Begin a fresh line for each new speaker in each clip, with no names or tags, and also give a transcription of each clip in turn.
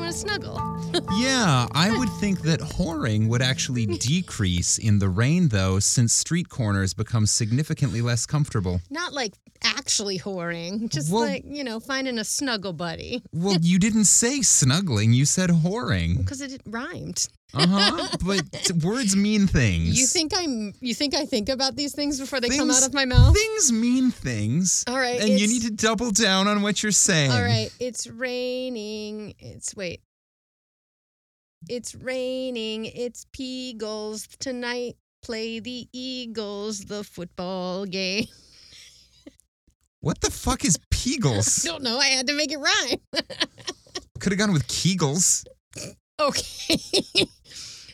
want to snuggle.
Yeah, I would think that whoring would actually decrease in the rain, though, since street corners become significantly less comfortable.
Not like actually whoring, just
Well-
like, you know, finding a snuggle buddy.
Well, you didn't say snuggling, you said whoring.
Because it rhymed.
Uh huh. but words mean things.
You think I'm you think I think about these things before they come out of my mouth?
Things mean things.
All right,
And you need to double down on what you're saying.
All right, it's raining. It's wait. It's raining. It's Peagles tonight. Play the Eagles the football game.
What the fuck is Peagles?
Don't know. I had to make it rhyme.
Could have gone with Kegels.
Okay.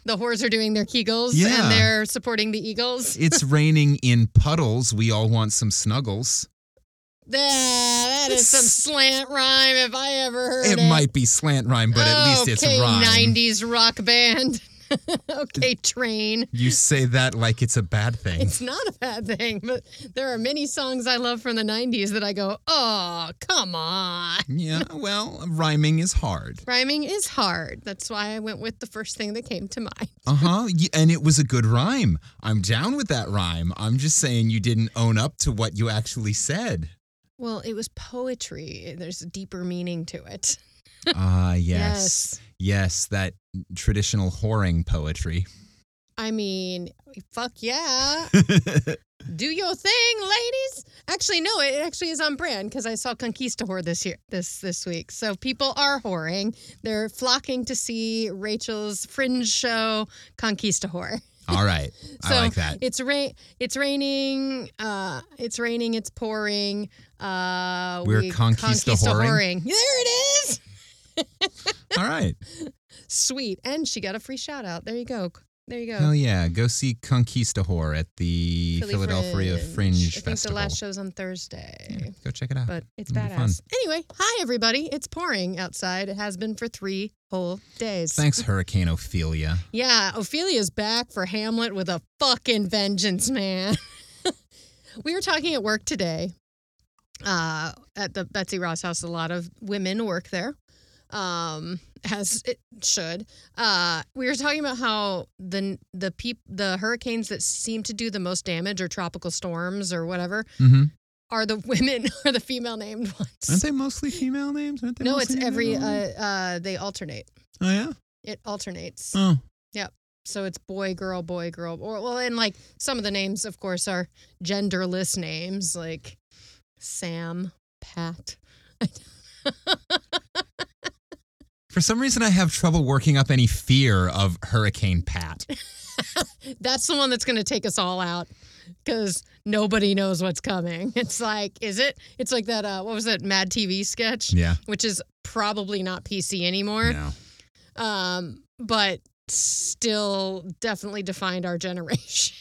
The whores are doing their Kegels
Yeah.
and they're supporting the Eagles.
It's raining in puddles. We all want some snuggles.
Yeah, that is some slant rhyme if I ever heard it.
It might be slant rhyme, but at least it's
okay,
rhyme.
90s rock band. okay, train.
You say that like it's a bad thing.
It's not a bad thing, but there are many songs I love from the 90s that I go, oh, come on.
yeah, well, rhyming is hard.
Rhyming is hard. That's why I went with the first thing that came to mind.
Uh huh. And it was a good rhyme. I'm down with that rhyme. I'm just saying you didn't own up to what you actually said.
Well, it was poetry. There's a deeper meaning to it.
Ah, yes. Yes, that traditional whoring poetry.
I mean, fuck yeah. Do your thing, ladies. Actually, no, it actually is on brand because I saw Conquistador this year, this this week. So people are whoring. They're flocking to see Rachel's fringe show, Conquistador.
All right.
So
I like that.
It's rain. It's raining. Uh, it's raining. It's pouring. Uh,
We're
we
conquista-whoring?
There it is.
All right.
Sweet, and she got a free shout out. There you go. There you go.
Hell yeah. Go see Conquistador at the
Philly
Philadelphia Fringe,
I think
Festival.
the last show's on Thursday.
Yeah, go check it out.
But it's
It'll
badass. Anyway, hi everybody. It's pouring outside. It has been for three whole days.
Thanks, Hurricane Ophelia.
Yeah, Ophelia's back for Hamlet with a fucking vengeance, man. we were talking at work today. Uh, at the Betsy Ross house, a lot of women work there. Um, as it should. Uh, we were talking about how the the peop, the hurricanes that seem to do the most damage or tropical storms or whatever
Mm-hmm.
are the women or the female named ones.
Aren't they mostly female names? Aren't they
no, it's every uh, uh they alternate.
oh, yeah?
It alternates.
Oh. Yep.
So it's boy, girl, boy, girl. Or well, and like some of the names, of course, are genderless names like Sam, Pat.
For some reason, I have trouble working up any fear of Hurricane Pat.
That's the one that's going to take us all out because nobody knows what's coming. It's like, is it? It's like that. Uh, what was that Mad TV sketch?
Yeah.
Which is probably not PC anymore.
No.
Um, but still definitely defined our generation.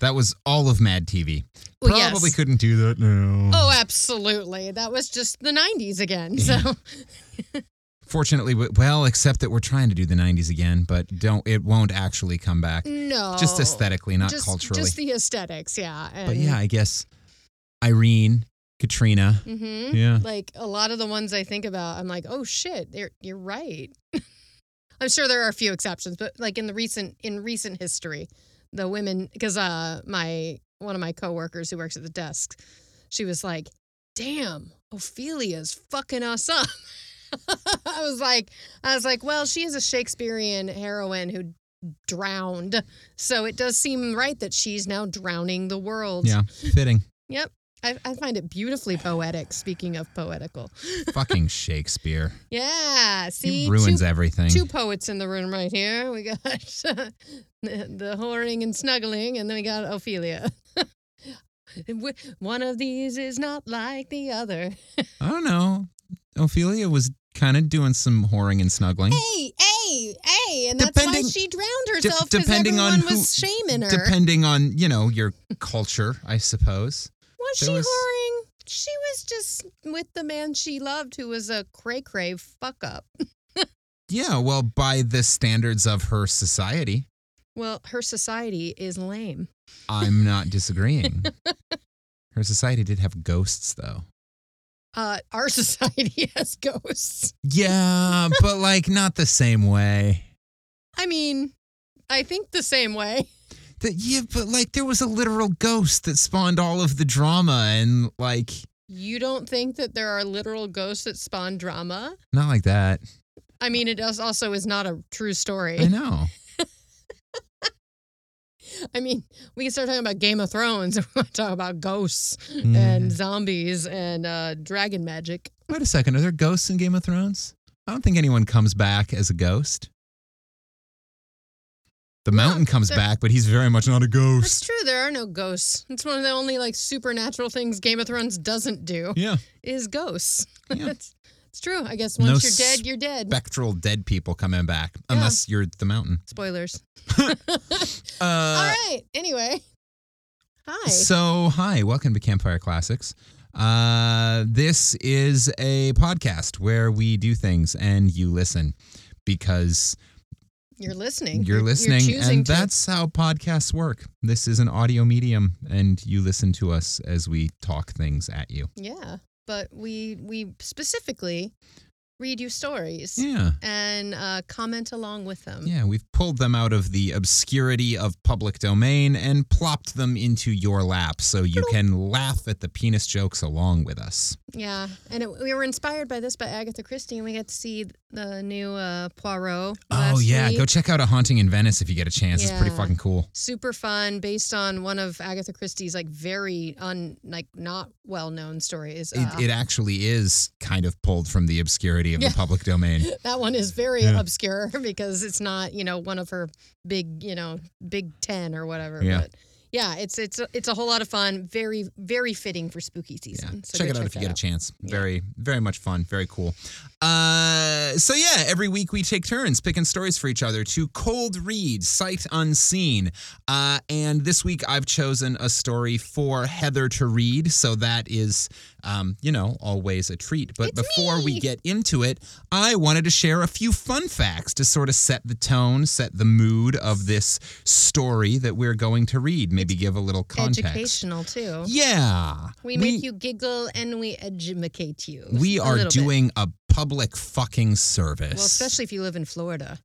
That was all of Mad TV.
Well, yes.
Probably couldn't do that now.
Oh, absolutely. That was just the 90s again. So,
Fortunately, well, except that we're trying to do the 90s again, but don't. It won't actually come back.
no.
Just aesthetically, not
just,
culturally.
Just the aesthetics, yeah. And,
but yeah, I guess Irene, Katrina.
hmm
Yeah.
Like a lot of the ones I think about, I'm like, oh shit, you're, you're right. I'm sure there are a few exceptions, but like in the recent in recent history, the women because uh my one of my coworkers who works at the desk, she was like, "Damn, Ophelia's fucking us up." I was like, I was like, well, she is a Shakespearean heroine who drowned, so it does seem right that she's now drowning the world.
Yeah. Fitting.
Yep. I, I find it beautifully poetic. Speaking of poetical,
Fucking Shakespeare.
yeah. See,
he ruins
two,
everything.
two poets in the room right here. We got the, the whoring and snuggling, and then we got Ophelia. One of these is not like the other.
I don't know. Ophelia was kind of doing some whoring and snuggling.
Hey, hey, hey, and that's why she drowned herself because
on
everyone
who-
was shaming her.
Depending on, you know, your culture, I suppose.
was
there
she
was-
whoring? She was just with the man she loved, who was a cray cray fuck up.
Yeah, well, by the standards of her society,
Well, her society is lame.
I'm not disagreeing. her society did have ghosts, though.
Uh, our society has ghosts.
Yeah, but like not the same way.
I mean, I think the same way.
That yeah, but like there was a literal ghost that spawned all of the drama and like
You don't think that there are literal ghosts that spawn drama?
not like that.
I mean, it also is not a true story.
I know.
I mean, we can start talking about Game of Thrones. We want to talk about ghosts
Yeah.
and zombies and uh, dragon magic.
Wait a second, are there ghosts in Game of Thrones? I don't think anyone comes back as a ghost. The mountain comes back, but he's very much not a
That's
ghost.
true. There are no ghosts. It's one of the only like supernatural things Game of Thrones doesn't do
Yeah.
is ghosts.
Yeah.
It's, true. I guess
No
once you're dead, you're dead.
Spectral dead people coming back, unless you're the mountain.
Spoilers.
Uh,
All right. Anyway. Hi.
So, hi, welcome to Campfire Classics. Uh, this is a podcast where we do things and you listen because
you're listening.
you're listening,
choosing
and
to.
that's how podcasts work. This is an audio medium, and you listen to us as we talk things at you.
Yeah, but we we specifically read you stories
Yeah.
and uh, comment along with them.
Yeah, we've pulled them out of the obscurity of public domain and plopped them into your lap so you can laugh at the penis jokes along with us.
Yeah, and it, we were inspired by this by Agatha Christie, and we got to see the new uh, Poirot.
Oh, yeah.
week.
Go check out A Haunting in Venice if you get a chance. It's pretty fucking cool.
Super fun, based on one of Agatha Christie's like very un like not well known stories.
It,
Uh,
it actually is kind of pulled from the obscurity of
Yeah.
the public domain.
that one is very
Yeah.
obscure because it's not you know one of her big you know big ten or whatever.
Yeah.
But yeah, it's it's a- it's a whole lot of fun. Very very fitting for spooky
Yeah.
season. So
check it out if you get a chance.
Yeah.
Very, very much fun. Very cool. Uh, so yeah, every week we take turns picking stories for each other to cold read, sight unseen. Uh, and this week I've chosen a story for Heather to read. So that is, um, you know, always a treat. But
It's
before we get into it, I wanted to share a few fun facts to sort of set the tone, set the mood of this story that we're going to read. Maybe give a little context.
Educational too.
Yeah.
We make you giggle and we educate you.
We are
little bit.
doing a public fucking service.
well, especially if you live in Florida,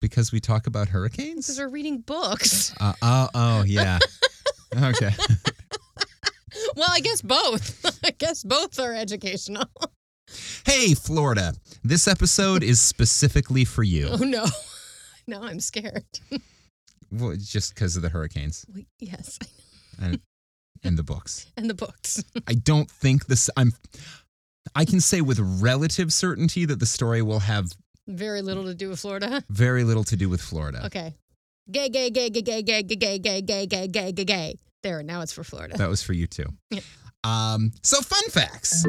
because we talk about hurricanes?
because we're reading books.
Uh, oh, oh, yeah. okay.
well, I guess both. I guess both are educational.
Hey, Florida. This episode is specifically for you.
oh no, now I'm scared.
Well, just because of the hurricanes
Wait, yes,
and and the books.
and the books.
I don't think this. I'm. I can say with relative certainty that the story will have
Very little to do with Florida.
very little to do with Florida.
Okay. Gay, gay, gay, gay, gay, gay, gay, gay, gay, gay, gay, gay, gay, gay. There, now it's for Florida.
That was for you too.
Yeah.
Um, so, fun facts.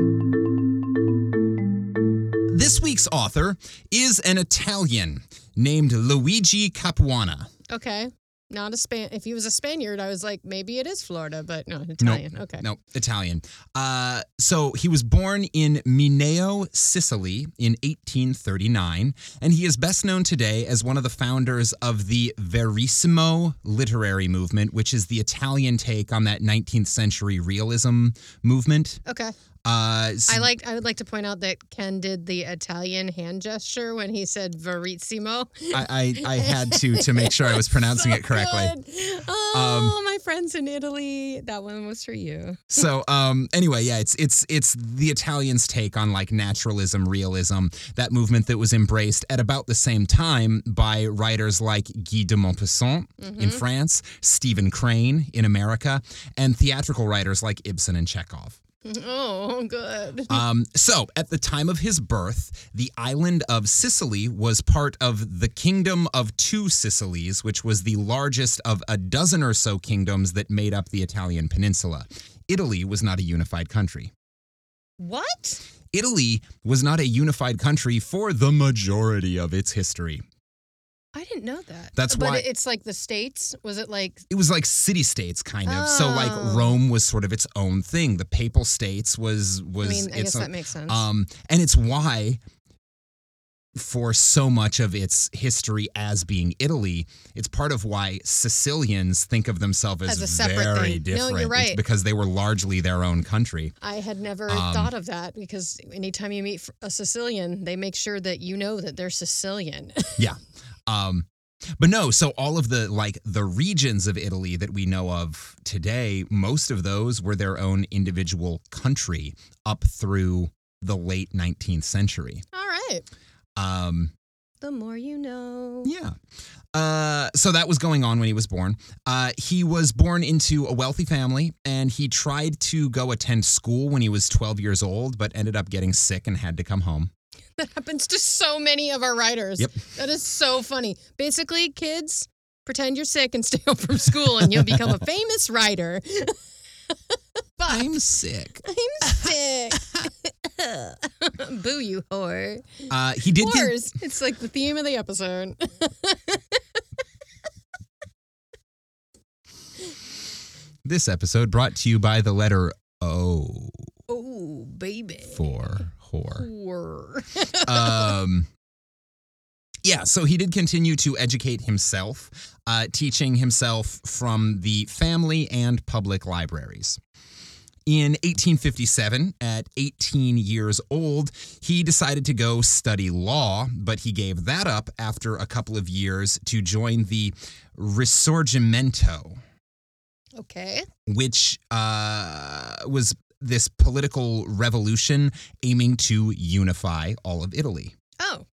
This week's author is an Italian named Luigi Capuana.
Okay. Not a Span. If he was a Spaniard, I was like, maybe it is Florida, but no, Italian. Okay.
No, Italian. Uh, so he was born in Mineo, Sicily in 1839, and he is best known today as one of the founders of the Verissimo literary movement, which is the Italian take on that 19th century realism movement.
Okay.
Uh,
I like. I would like to point out that Ken did the Italian hand gesture when he said "verissimo."
I, I, I had to to make sure I was pronouncing
So
it correctly. Um,
good. Oh, my friends in Italy. That one was for you.
So um anyway, yeah, it's it's it's the Italians' take on like naturalism, realism, that movement that was embraced at about the same time by writers like Guy de Maupassant in France, Stephen Crane in America, and theatrical writers like Ibsen and Chekhov.
Oh, good.
Um, so, at the time of his birth, the island of Sicily was part of the Kingdom of Two Sicilies, which was the largest of a dozen or so kingdoms that made up the Italian peninsula. Italy was not a unified country.
What?
Italy was not a unified country for the majority of its history.
I didn't know that.
That's
but
why-
it's like the states. Was it like
It was like city states, kind of. So,
Oh.
like Rome was sort of its own thing. The Papal States was was
I mean, I
its
guess
own-
that makes sense.
Um, and it's why, for so much of its history as being Italy, it's part of why Sicilians think of themselves as,
As a separate
very
thing. No, you're
different. It's
right.
because they were largely their own country.
I had never
um,
thought of that because anytime you meet a Sicilian, they make sure that you know that they're Sicilian.
Yeah. Um, but no, so all of the like the regions of Italy that we know of today, most of those were their own individual country up through the late 19th century.
All right.
Um,
The more you know.
Yeah. Uh, so that was going on when he was born. Uh, he was born into a wealthy family and he tried to go attend school when he was 12 years old, but ended up getting sick and had to come home.
That happens to so many of our writers.
Yep.
That is so funny. Basically, kids, pretend you're sick and stay home from school and you'll become a famous writer.
I'm sick.
I'm sick. Boo, you whore.
Uh, he did get,
It's like the theme of the episode.
this episode brought to you by the letter O
oh, baby.
for whore.
Whore.
um, yeah, so he did continue to educate himself, uh, teaching himself from the family and public libraries. In 1857, at 18 years old, he decided to go study law, but he gave that up after a couple of years to join the Risorgimento,
Okay.
which uh, was this political revolution aiming to unify all of Italy.
Oh,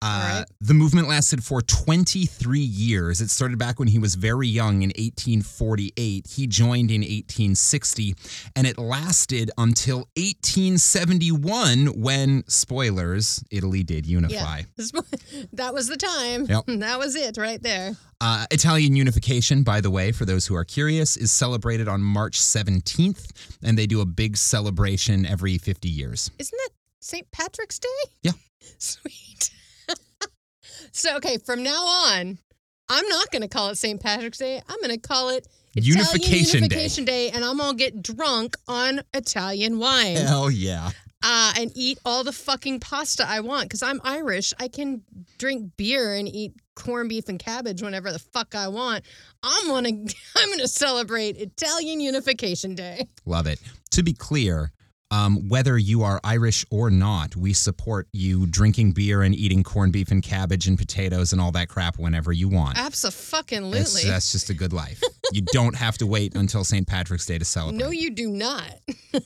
Uh,
right.
The movement lasted for 23 years. It started back when he was very young in 1848. He joined in 1860, and it lasted until 1871 when, spoilers, Italy did unify.
This- that was the time.
Yep.
That was it right there.
Uh, Italian unification, by the way, for those who are curious, is celebrated on March 17th, and they do a big celebration every 50 years.
Isn't that St. Patrick's Day?
Yeah.
Sweet. So, okay, from now on, I'm not going to call it St. Patrick's Day. I'm going to call it Italian
Unification Day.
Unification Day. and I'm going to get drunk on Italian wine
Hell yeah.
uh, and eat all the fucking pasta I want because I'm Irish. I can drink beer and eat corned beef and cabbage whenever the fuck I want. I'm gonna I'm gonna celebrate Italian Unification Day.
Love it. To be clear, um, whether you are Irish or not, we support you drinking beer and eating corned beef and cabbage and potatoes and all that crap whenever you want. That's,
Absolutely.
that's just a good life. you don't have to wait until St. Patrick's Day to celebrate.
No, you do not.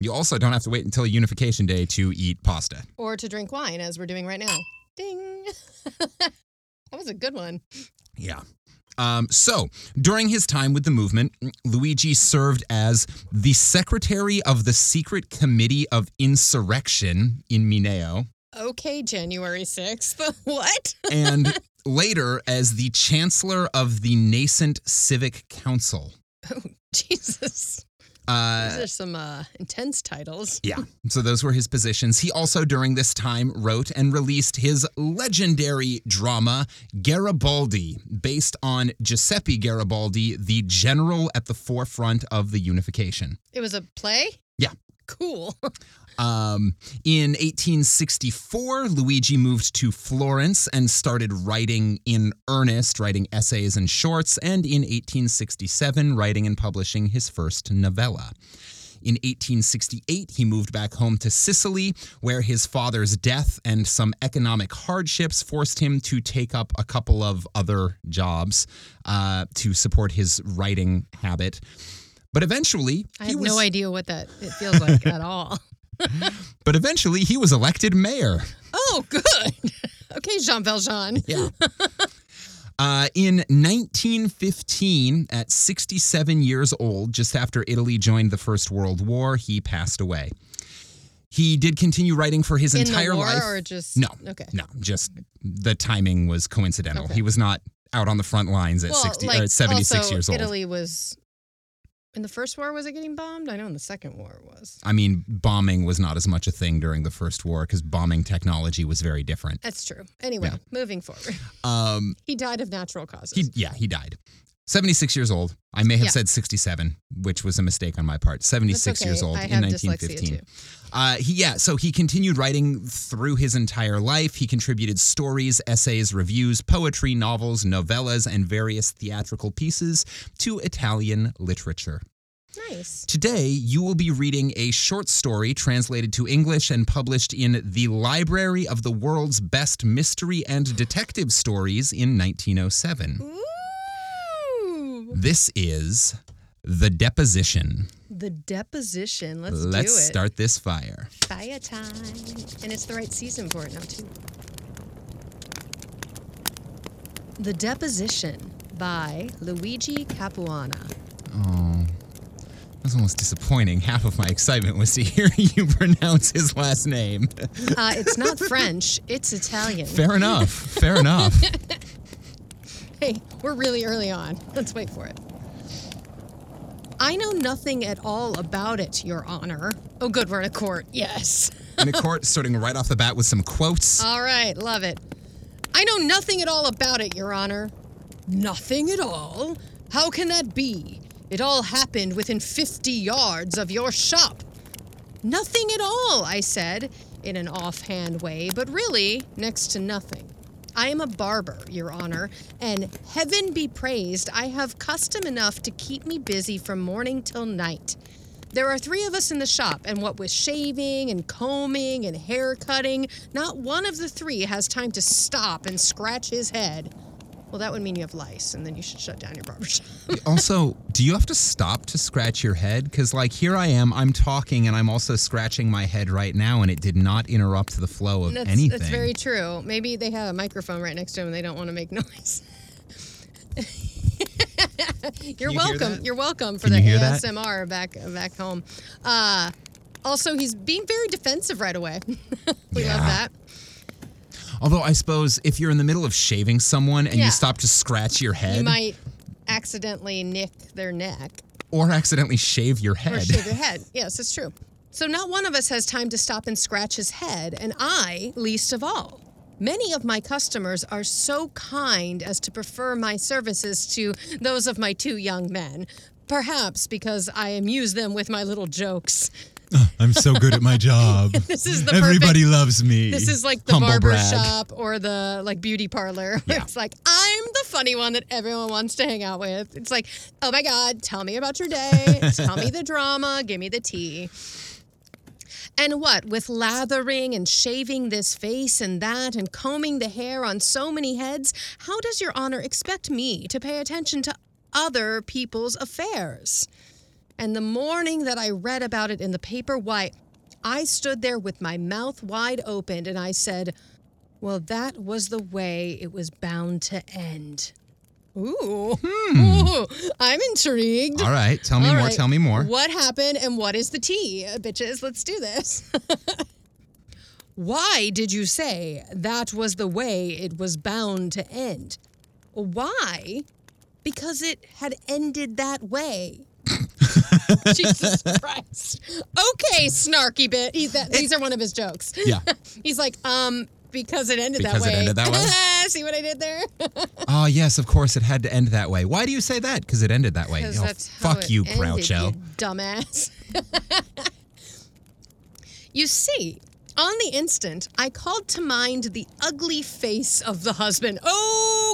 You also don't have to wait until Unification Day to eat pasta.
or to drink wine, as we're doing right now. Ding. that was a good one.
Yeah. Um, so, during his time with the movement, Luigi served as the secretary of the Secret Committee of Insurrection in Mineo.
Okay, January 6th. what?
and later as the chancellor of the nascent civic council.
Oh, Jesus.
Uh,
These are some uh, intense titles.
yeah, so those were his positions. He also, during this time, wrote and released his legendary drama, Garibaldi, based on Giuseppe Garibaldi, the general at the forefront of the unification.
It was a play?
Yeah.
Cool.
Um, in 1864, Luigi moved to Florence and started writing in earnest, writing essays and shorts, and in 1867, writing and publishing his first novella. In 1868, he moved back home to Sicily, where his father's death and some economic hardships forced him to take up a couple of other jobs uh, to support his writing habit. But eventually,
I have
was,
no idea what that it feels like at all.
But eventually, he was elected mayor.
Oh, good. okay, Jean Valjean.
Yeah. Uh, in 1915, at 67 years old, just after Italy joined the First World War, he passed away. He did continue writing for his
In
entire
the war
life.
or just
no,
Okay.
no, just the timing was coincidental.
Okay.
He was not out on the front lines at
Well,
60
like
or at 76
also,
years old.
Italy was in the first war. Was it getting bombed? I know in the second war it was.
I mean, bombing was not as much a thing during the First War because bombing technology was very different.
That's true. Anyway,
Yeah.
moving forward,
Um,
he died of natural causes.
He yeah, he died. 76 years old. I may have
Yeah.
said 67, which was a mistake on my part. 76
okay.
years old in
have dyslexia
1915. Uh, he yeah, so he continued writing through his entire life. He contributed stories, essays, reviews, poetry, novels, novellas, and various theatrical pieces to Italian literature.
Nice.
Today, you will be reading a short story translated to English and published in the Library of the World's Best Mystery and Detective Stories in 1907.
Ooh,
This is The Deposition.
the deposition. Let's,
Let's
do it.
start this fire.
Fire time, and it's the right season for it now too. The Deposition by Luigi Capuana.
Oh, that's almost disappointing. Half of my excitement was to hear you pronounce his last name.
Uh, it's not French, it's Italian.
Fair enough. Fair enough.
Hey, we're really early on. Let's wait for it. I know nothing at all about it, Your Honor. Oh, good, we're in a court. Yes.
In a court, starting right off the bat with some quotes.
All right, love it. I know nothing at all about it, Your Honor. Nothing at all? How can that be? It all happened within 50 yards of your shop. Nothing at all, I said, in an offhand way, but really next to nothing. I am a barber, Your Honor, and heaven be praised, I have custom enough to keep me busy from morning till night. There are three of us in the shop, and what with shaving and combing and hair cutting, not one of the three has time to stop and scratch his head. Well, that would mean you have lice, and then you should shut down your barber shop.
Also, do you have to stop to scratch your head? Because, like, here I am, I'm talking and I'm also scratching my head right now, and it did not interrupt the flow of
That's,
anything.
that's very true. Maybe they have a microphone right next to them and they don't want to make noise. You're
you
welcome. You're welcome for
Can
the
hear that?
ASMR back back home. Uh, also, he's being very defensive right away. we
Yeah.
love that.
Although, I suppose if you're in the middle of shaving someone and
Yeah.
you stop to scratch your head
You might accidentally nick their neck
or accidentally shave your
or
head.
shave your head. Yes, it's true. So not one of us has time to stop and scratch his head, and I least of all. Many of my customers are so kind as to prefer my services to those of my two young men. Perhaps because I amuse them with my little jokes.
Oh, I'm so good at my job.
This is the
Everybody
perfect.
loves me.
This is like the
Humble
barber
brag.
shop or the like beauty parlor.
Yeah.
It's like I'm the funny one that everyone wants to hang out with. It's like, oh my god, tell me about your day. tell me the drama. Give me the tea. And what, with lathering and shaving this face and that and combing the hair on so many heads, how does Your Honor expect me to pay attention to other people's affairs? And the morning that I read about it in the paper, why, I stood there with my mouth wide open and I said, Well, that was the way it was bound to end. Ooh, hmm. Ooh, I'm intrigued.
All right, tell me
All
more.
right.
Tell me more.
What happened and what is the tea, bitches? Let's do this. Why did you say that was the way it was bound to end? Why? Because it had ended that way. Jesus Christ. Okay, snarky bit. He, that, these are one of his jokes.
Yeah.
He's like, um, because it ended
Because
that
it
way.
ended that way?
See what I did there?
Oh, yes, of course it had to end that way. Why do you say that? Because it ended that way. Oh,
that's how
fuck
it
you,
ended,
Groucho.
you dumbass. you see, on the instant, I called to mind the ugly face of the husband.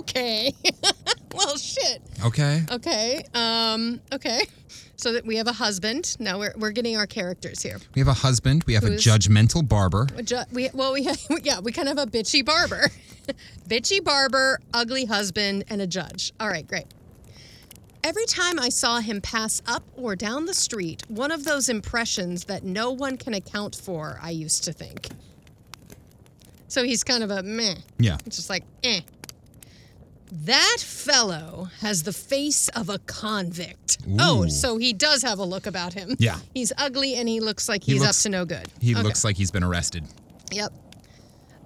Okay. well, shit.
Okay.
Okay. Um. Okay. So that we have a husband. Now we're, we're getting our characters here.
We have a husband. We have
Who's-
a judgmental barber.
A ju- We, well, we yeah, we kind of have a bitchy barber, bitchy barber, ugly husband, and a judge. All right, great. Every time I saw him pass up or down the street, one of those impressions that no one can account for, I used to think. So he's kind of a meh.
Yeah.
It's just like, eh. That fellow has the face of a convict. Oh, so he does have a look about him.
Yeah.
He's ugly and he looks like
He
he's
looks-
up to no good.
He
Okay.
looks like he's been arrested.
Yep.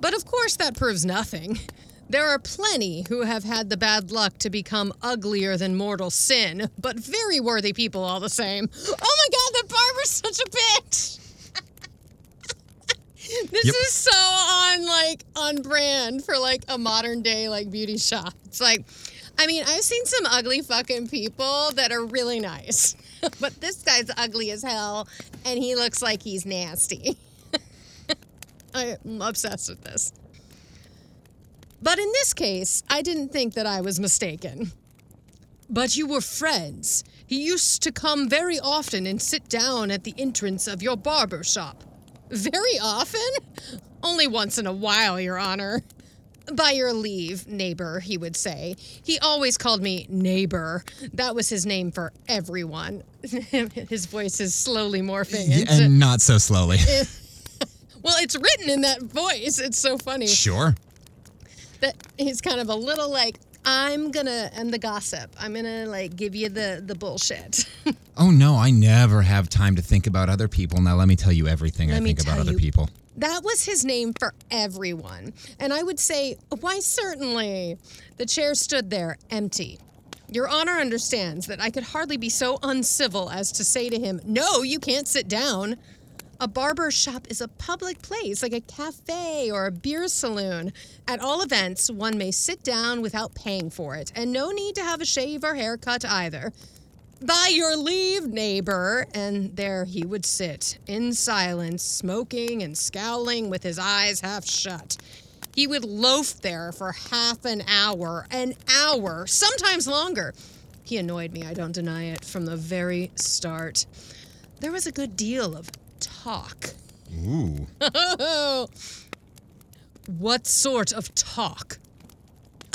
But of course, that proves nothing. There are plenty who have had the bad luck to become uglier than mortal sin, but very worthy people all the same. Oh my god, that barber's such a bitch! this
Yep.
is so on like on brand for like a modern day like beauty shop. It's like I mean, I've seen some ugly fucking people that are really nice. but this guy's ugly as hell and he looks like he's nasty. I'm obsessed with this. But in this case, I didn't think that I was mistaken. But you were friends. He used to come very often and sit down at the entrance of your barber shop. Very often? Only once in a while, Your Honor. By your leave, neighbor, he would say. He always called me neighbor. That was his name for everyone. his voice is slowly morphing into.
and not so slowly.
well, it's written in that voice. It's so funny
sure.
That he's kind of a little like I'm gonna I'm the gossip. I'm gonna like give you the the bullshit.
Oh no, I never have time to think about other people. Now let me tell you everything I
Let me
think about other
you-
people.
that was his name for everyone. And I would say, why certainly. The chair stood there empty. Your Honor understands that I could hardly be so uncivil as to say to him, No, you can't sit down. A barber shop is a public place, like a cafe or a beer saloon. At all events, one may sit down without paying for it, and no need to have a shave or haircut either. By your leave, neighbor. And there he would sit, in silence, smoking and scowling with his eyes half shut. He would loaf there for half an hour, an hour, sometimes longer. He annoyed me, I don't deny it, from the very start. There was a good deal of talk.
Ooh.
what sort of talk?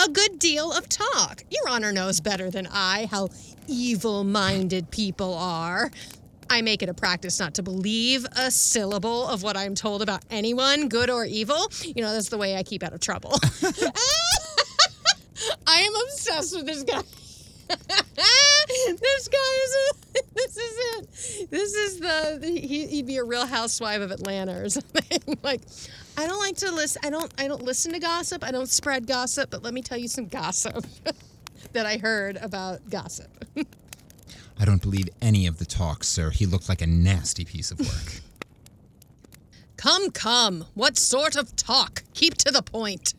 A good deal of talk. Your Honor knows better than I how evil minded people are. I make it a practice not to believe a syllable of what I'm told about anyone, good or evil. You know, that's the way I keep out of trouble. I am obsessed with this guy. this guy is. A, this is it. This is the. the he, he'd be a Real Housewife of Atlanta or something. like, I don't like to listen. I don't. I don't listen to gossip. I don't spread gossip. But let me tell you some gossip that I heard about gossip.
I don't believe any of the talk, sir. He looked like a nasty piece of work.
Come, come. What sort of talk? Keep to the point.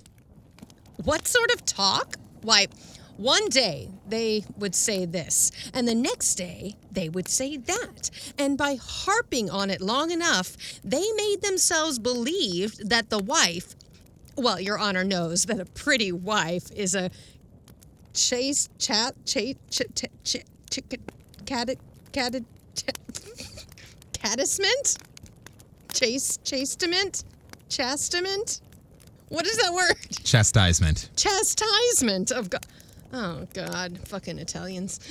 What sort of talk? Why, one day they would say this, and the next day they would say that. And by harping on it long enough, they made themselves believe that the wife, well, Your Honor knows that a pretty wife is a chase, chat, chase, ch, ch, ch, ch, cat, cat, catesment? Chase, chastement? Chastement? What is that word?
Chastisement.
Chastisement of God. Oh, God. Fucking Italians.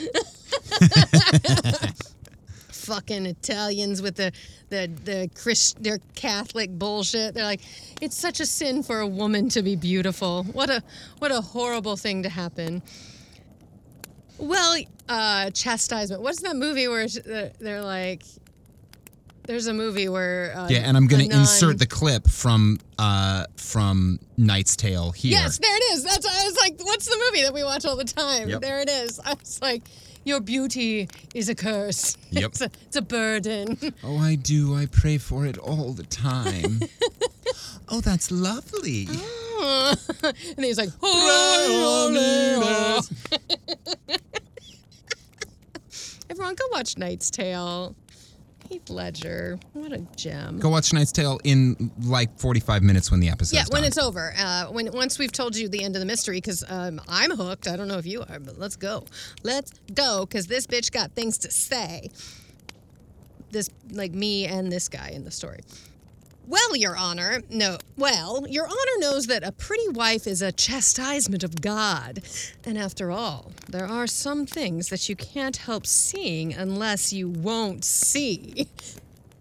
Fucking Italians with the the the Christ, their Catholic bullshit. They're like, it's such a sin for a woman to be beautiful. What a what a horrible thing to happen. Well, uh, chastisement. What's that movie where they're they're like? There's a movie where uh,
Yeah, and I'm gonna insert the clip from uh from Knight's Tale here.
Yes, there it is. That's I was like, what's the movie that we watch all the time?
Yep.
There it is. I was like, your beauty is a curse.
Yep.
It's a, it's a burden.
Oh, I do. I pray for it all the time. oh, that's lovely.
and he's like, "Holy, Everyone, go watch Knight's Tale. Heath Ledger, what a gem.
Go watch Knight's Tale in like 45 minutes when the episode.
yeah, when
done.
it's over. Uh, when once we've told you the end of the mystery, because um, I'm hooked. I don't know if you are, but let's go. Let's go, because this bitch got things to say. This like me and this guy in the story. Well, Your Honor, no. Well, Your Honor knows that a pretty wife is a chastisement of God. And after all, there are some things that you can't help seeing unless you won't see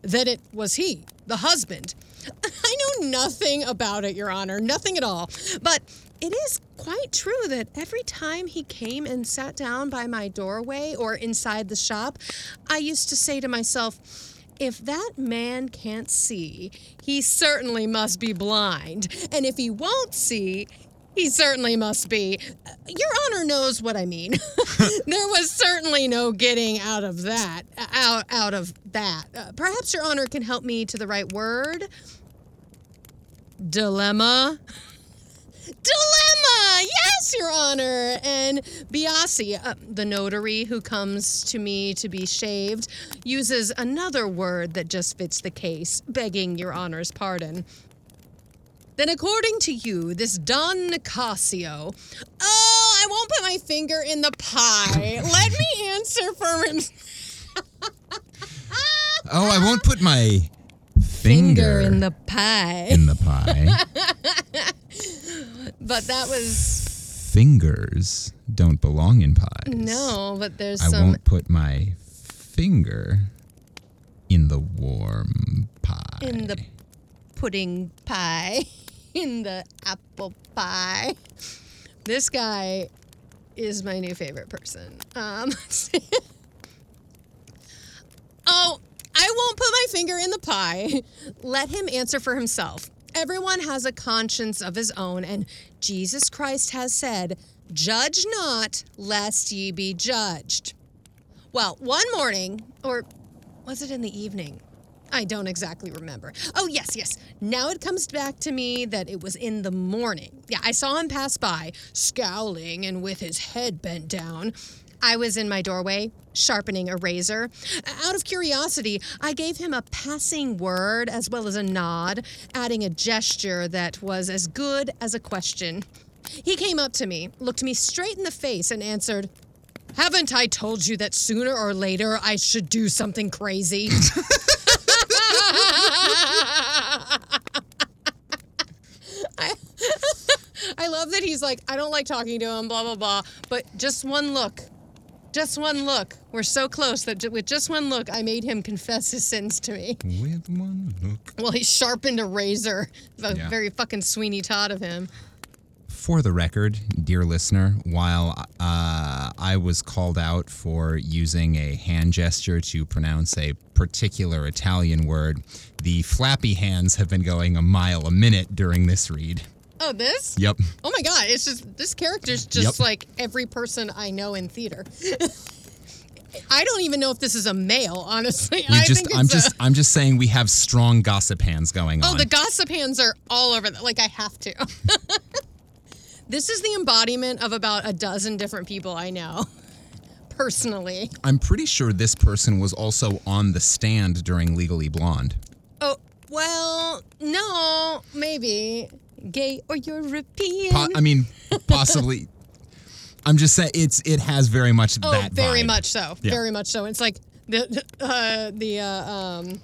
that it was he, the husband. I know nothing about it, Your Honor, nothing at all. But it is quite true that every time he came and sat down by my doorway or inside the shop, I used to say to myself, if that man can't see, he certainly must be blind. And if he won't see, he certainly must be. Your Honor knows what I mean. there was certainly no getting out of that. Out, out of that. Uh, perhaps Your Honor can help me to the right word. Dilemma. Dilemma! Yes, Your Honor! And Biasi, uh, the notary who comes to me to be shaved, uses another word that just fits the case, begging Your Honor's pardon. Then, according to you, this Don Nicasio. Oh, I won't put my finger in the pie. Let me answer for him.
oh, I won't put my
Finger
finger,
in the pie.
in the pie.
But that was.
Fingers don't belong in pies.
No, but there's
I
some.
won't put my finger in the warm pie.
in the pudding pie, in the apple pie. This guy is my new favorite person. Um, oh, I won't put my finger in the pie. Let him answer for himself. Everyone has a conscience of his own, and Jesus Christ has said, Judge not, lest ye be judged. Well, one morning, or was it in the evening? I don't exactly remember. Oh, yes, yes. Now it comes back to me that it was in the morning. Yeah, I saw him pass by, scowling and with his head bent down. I was in my doorway, sharpening a razor. Out of curiosity, I gave him a passing word as well as a nod, adding a gesture that was as good as a question. He came up to me, looked me straight in the face, and answered, Haven't I told you that sooner or later I should do something crazy? I, love that he's like, I don't like talking to him, blah, blah, blah. But just one look, just one look. We're so close that with just one look, I made him confess his sins to me.
With one look.
Well, he sharpened a razor.
Yeah.
Very fucking Sweeney Todd of him.
For the record, dear listener, while uh, I was called out for using a hand gesture to pronounce a particular Italian word, the flappy hands have been going a mile a minute during this read.
Oh, this?
Yep.
Oh my god, it's just this character's just
Yep.
like every person I know in theater. I don't even know if this is a male, honestly.
We
I
just
think
I'm
it's
just
a,
i I'm just saying we have strong gossip hands going on.
Oh,
on.
the gossip hands are all over. The, like I have to. this is the embodiment of about a dozen different people I know, personally.
I'm pretty sure this person was also on the stand during Legally Blonde.
Oh well, no, maybe gay or European.
Po- I mean, possibly. I'm just saying it's it has very much
oh,
that
very
vibe.
much so.
Yeah.
Very much so. It's like the uh, the uh, um.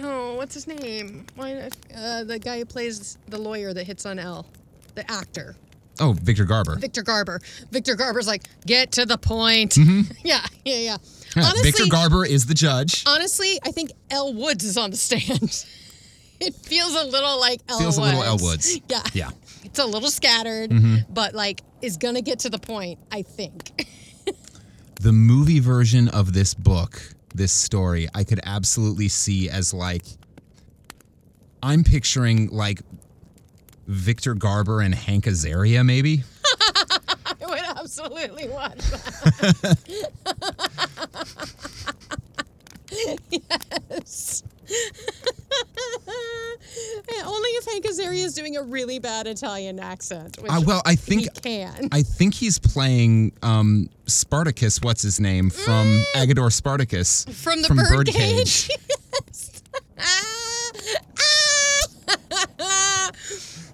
Oh, what's his name? Why, uh, the guy who plays the lawyer that hits on Elle, the actor.
Oh, Victor Garber.
Victor Garber. Victor Garber's like, get to the point. Yeah, yeah, yeah.
Yeah,
Honestly,
Victor Garber is the judge.
honestly, I think Elle Woods is on the stand. it feels a little like Elle
Feels a little Elle Woods.
Yeah.
Yeah.
It's a little scattered,
Mm-hmm.
but like is gonna get to the point, I think.
The movie version of this book, this story, I could absolutely see as like I'm picturing like Victor Garber and Hank Azaria, maybe.
I would absolutely watch that. yes. Only if Hank Azaria is doing a really bad Italian accent. Which
Uh, well, I think
he can.
I think he's playing um, Spartacus. What's his name from
Mm.
Agador Spartacus
From the
from
birdcage. Yes. Ah.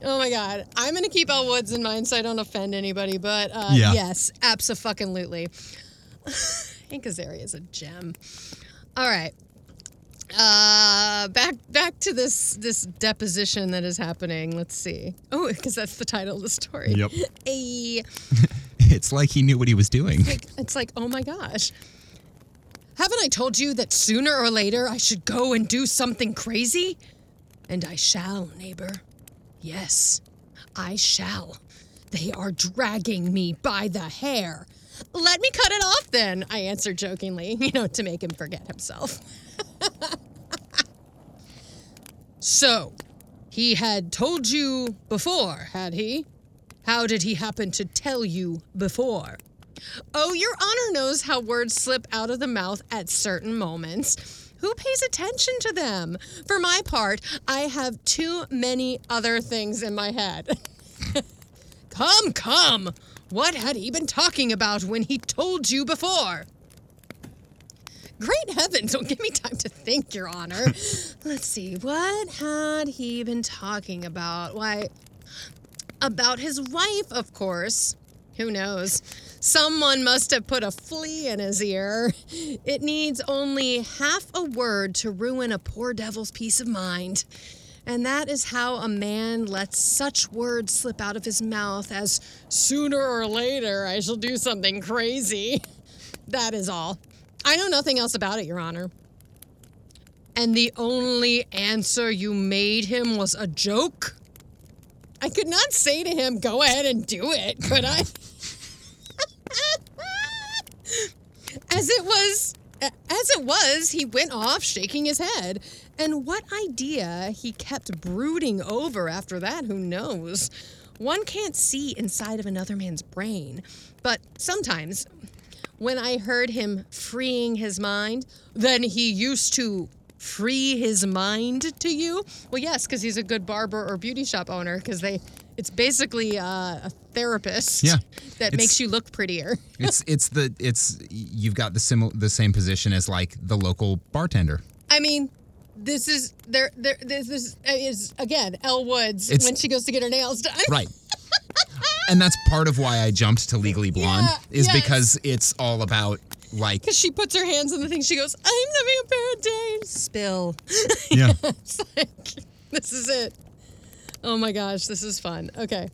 oh my god. I'm gonna keep Elle Woods in mind so I don't offend anybody, but uh,
Yeah.
yes, absolutely. Hank Azaria is a gem. All right. Uh, back back to this this deposition that is happening. Let's see. Oh, because that's the title of the story.
Yep.
Hey.
It's like he knew what he was doing.
like it's like oh my gosh haven't i told you that sooner or later i should go and do something crazy and i shall neighbor yes i shall they are dragging me by the hair let me cut it off then i answered jokingly you know to make him forget himself so he had told you before had he how did he happen to tell you before Oh, Your Honor knows how words slip out of the mouth at certain moments. Who pays attention to them? For my part, I have too many other things in my head. come, come! What had he been talking about when he told you before? Great heavens, don't give me time to think, Your Honor. Let's see, what had he been talking about? Why, about his wife, of course. Who knows? Someone must have put a flea in his ear. It needs only half a word to ruin a poor devil's peace of mind. And that is how a man lets such words slip out of his mouth as sooner or later I shall do something crazy. That is all. I know nothing else about it, Your Honor. And the only answer you made him was a joke? I could not say to him, go ahead and do it, could I? as it was as it was, he went off shaking his head. And what idea he kept brooding over after that, who knows? One can't see inside of another man's brain. But sometimes, when I heard him freeing his mind, then he used to free his mind to you. Well, yes, because he's a good barber or beauty shop owner, because they. It's basically uh, a therapist
Yeah.
that
It's-
makes you look prettier.
It's it's the it's you've got the sim the same position as like the local bartender.
I mean, this is there. There. This is, is again Elle Woods
It's-
when she goes to get her nails done.
Right. And that's part of why I jumped to Legally Blonde
Yeah,
is
yes.
because it's all about like
Because she puts her hands on the thing. She goes, "I'm having a bad day." Spill.
yeah.
it's like this is it. Oh my gosh, this is fun. Okay.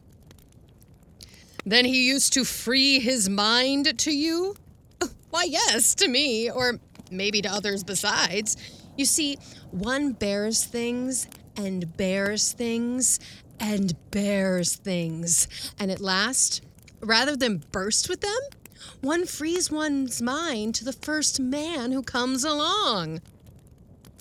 Then he used to free his mind to you? Why, yes, to me, or maybe to others besides. You see, one bears things and bears things and bears things. And at last, rather than burst with them, one frees one's mind to the first man who comes along.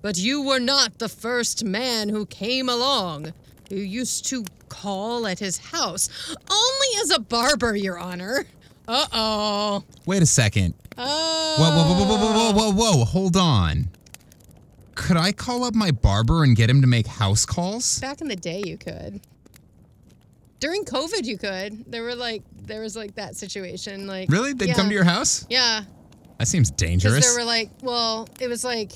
But you were not the first man who came along. You used to call at his house, only as a barber, Your Honor. Uh oh.
Wait a second.
Oh.
Whoa, whoa, whoa, whoa, whoa, whoa, whoa, whoa, hold on. Could I call up my barber and get him to make house calls?
Back in the day, you could. During COVID, you could. There were like, there was like that situation. Like,
Really? They'd
yeah.
come to your house?
Yeah,
That seems dangerous.
there were like, well, it was like,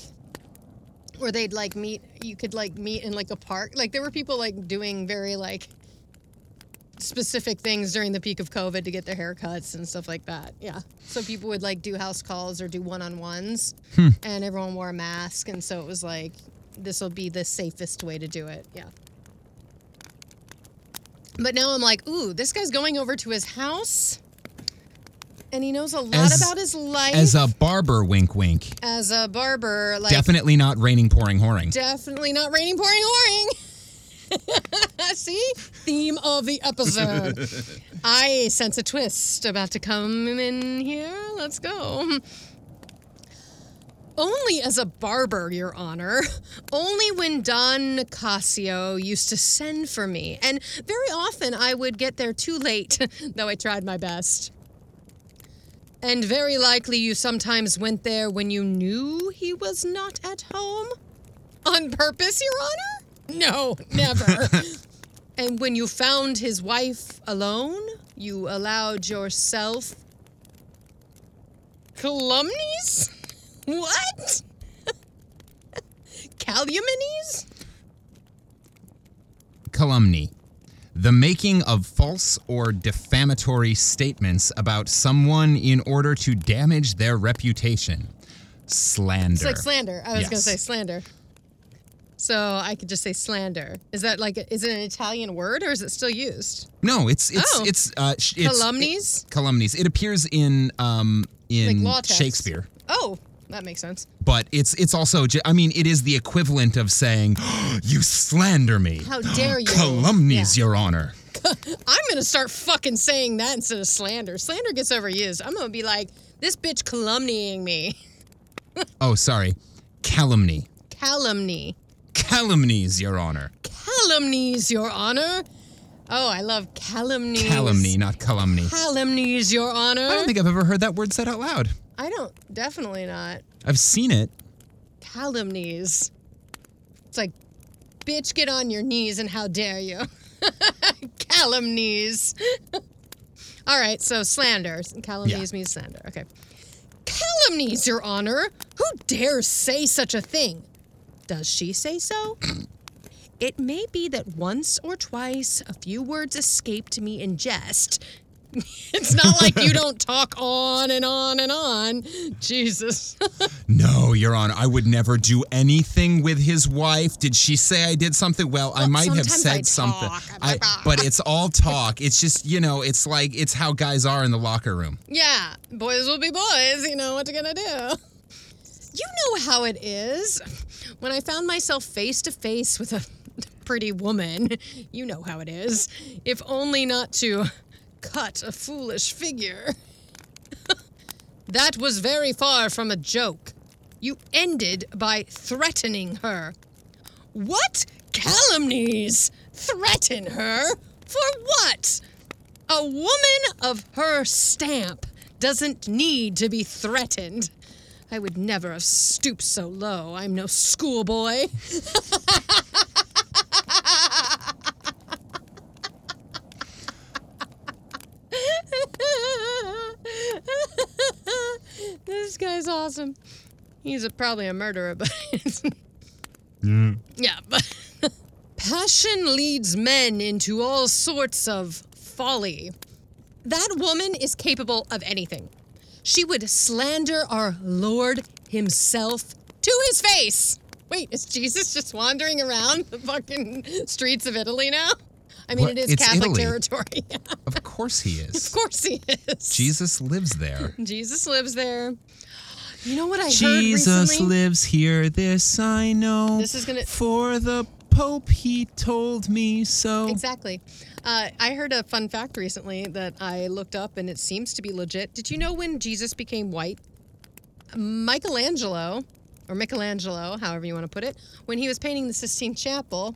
where they'd like meet. You could like meet in like a park. Like there were people like doing very like specific things during the peak of COVID to get their haircuts and stuff like that. Yeah. So people would like do house calls or do one on ones, hmm. and everyone wore a mask, and so it was like this will be the safest way to do it. Yeah. But now I'm like, ooh, this guy's going over to his house, and he knows a lot
As-
about his life
As a barber, wink, wink.
as a barber. Like
Definitely not raining, pouring, whoring.
definitely not raining, pouring, whoring. See? Theme of the episode. I sense a twist about to come in here. Let's go. Only as a barber, Your Honor. Only when Don Nicasio used to send for me. And very often I would get there too late, though I tried my best. And very likely you sometimes went there when you knew he was not at home? On purpose, Your Honor? No, never. And when you found his wife alone, you allowed yourself calumnies? What? Calumnies?
Calumny. The making of false or defamatory statements about someone in order to damage their reputation. Slander.
It's like slander. I was going to say slander. So I could just say slander. Is that like, is it an Italian word or is it still used?
no, it's it's
Oh.
it's uh sh- it's
Calumnies?
calumnies. It appears in um in
Like.
Shakespeare.
Oh, that makes sense.
But it's it's also I mean it is the equivalent of saying you slander me.
How dare you?
Calumnies,
Yeah.
your honor.
I'm gonna start fucking saying that instead of slander. Slander gets overused. I'm gonna be like, this bitch calumnying me.
Oh, sorry. Calumny.
Calumny.
Calumnies, your honor.
Calumnies, your honor. Oh, I love calumnies.
Calumny, not calumny.
Calumnies, your honor.
I don't think I've ever heard that word said out loud.
I don't. Definitely not.
I've seen it.
Calumnies. It's like, bitch, get on your knees and how dare you? Calumnies. All right, so slander. Calumnies means slander. Okay. Calumnies, Your Honor. Who dares say such a thing? Does she say so? it may be that once or twice a few words escaped me in jest. it's not like you don't talk on and on and on. Jesus.
No, Your Honor, I would never do anything with his wife. Did she say I did something? Well, I might have said
I
something.
Ah.
I, but it's all talk. It's just, you know, it's like, it's how guys are in the locker room.
Yeah, boys will be boys. You know what you're gonna do. You know how it is. When I found myself face to face with a pretty woman, you know how it is. If only not to cut a foolish figure. that was very far from a joke. You ended by threatening her. What calumnies? Threaten her? For what? A woman of her stamp doesn't need to be threatened. I would never have stooped so low. I'm no schoolboy. this guy's awesome. He's a, probably a murderer, but mm. yeah, but passion leads men into all sorts of folly. That woman is capable of anything. She would slander our Lord himself to his face. Wait, is Jesus just wandering around the fucking streets of Italy now? I mean,
What?
it is Catholic
Italy.
territory.
Of course he is.
of course he is.
Jesus lives there.
Jesus lives there. You know what I heard recently?
Jesus lives here, this I know.
This is gonna-
For the Pope, he told me so.
Exactly. Uh, I heard a fun fact recently that I looked up and it seems to be legit. Did you know when Jesus became white? Michelangelo, or Michelangelo, however you want to put it, when he was painting the Sistine Chapel,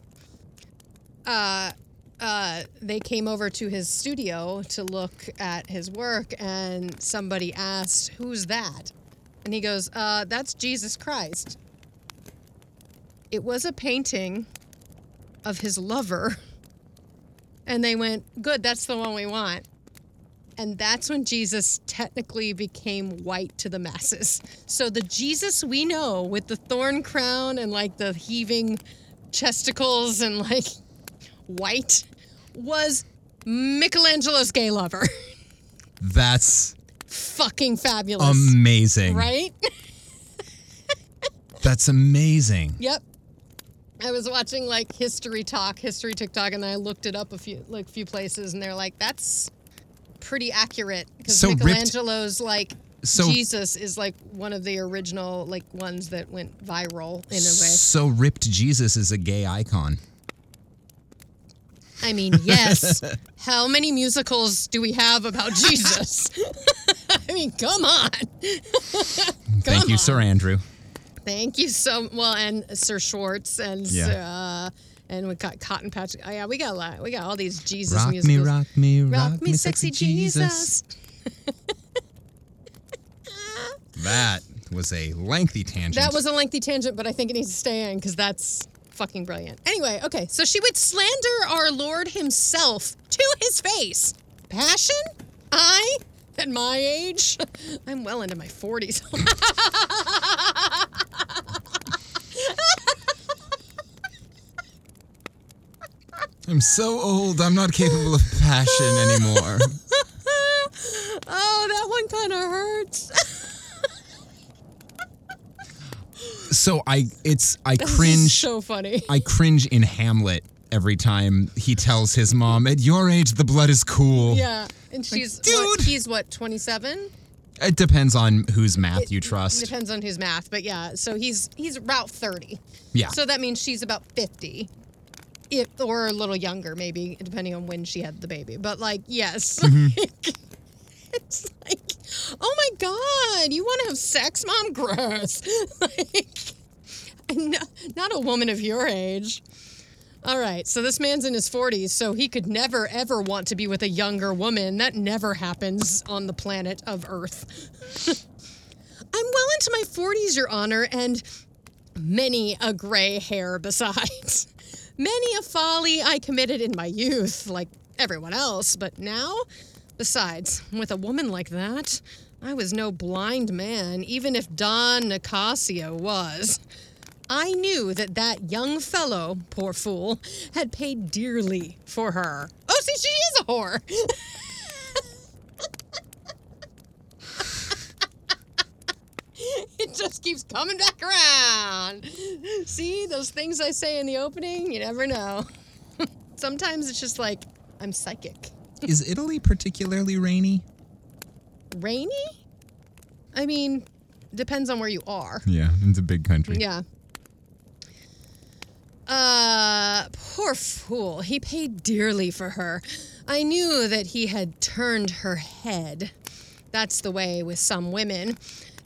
uh, uh, they came over to his studio to look at his work and somebody asked, Who's that? And he goes, uh, That's Jesus Christ. It was a painting of his lover. And they went, Good, that's the one we want. And that's when Jesus technically became white to the masses. So the Jesus we know with the thorn crown and like the heaving chesticles and like white was Michelangelo's gay lover.
That's
Fucking fabulous.
amazing.
right?
That's amazing.
Yep. I was watching like history talk, history TikTok, and I looked it up a few like few places, and they're like, "That's pretty accurate." Because
So ripped-
Michelangelo's like
So-
Jesus is like one of the original like ones that went viral in a way.
So ripped Jesus is a gay icon.
I mean, yes. How many musicals do we have about Jesus? I mean, come on.
Thank you,
on.
Sir Andrew.
Thank you so well, and Sir Schwartz, and
Yeah.
uh, and we got Cotton Patch. Oh, yeah, we got a lot. We got all these Jesus
Rock me,
musicals.
rock me, rock,
Rock me, sexy Jesus.
That was a lengthy tangent.
That was a lengthy tangent, but I think it needs to stay in because that's fucking brilliant. Anyway, okay, so she would slander our Lord himself to his face. Passion? I, at my age, I'm well into my 40s.
I'm so old, I'm not capable of passion anymore.
oh, that one kind of hurts.
so I it's I
This
cringe
so funny.
I cringe in Hamlet every time he tells his mom, "At your age, the blood is cool."
Yeah, and she's what,
dude.
he's what 27.
It depends on whose math you trust.
It depends on whose math, but yeah. So he's he's about 30.
Yeah.
So that means she's about 50. If, or a little younger, maybe, depending on when she had the baby. But like, yes. Mm-hmm. it's like, oh my God, you want to have sex, mom? Gross. like, not, not a woman of your age. All right, so this man's in his 40s, so he could never, ever want to be with a younger woman. That never happens on the planet of Earth. I'm well into my 40s, Your Honor, and many a gray hair besides. Many a folly I committed in my youth, like everyone else, but now, besides, with a woman like that, I was no blind man, even if Don Nicasio was. I knew that that young fellow, poor fool, had paid dearly for her. Oh, see, she is a whore. it just keeps coming back around. See, those things I say in the opening, you never know. Sometimes it's just like, I'm psychic.
Is Italy particularly rainy?
Rainy? I mean, depends on where you are.
Yeah, it's a big country.
Yeah. Uh, poor fool. He paid dearly for her. I knew that he had turned her head. That's the way with some women.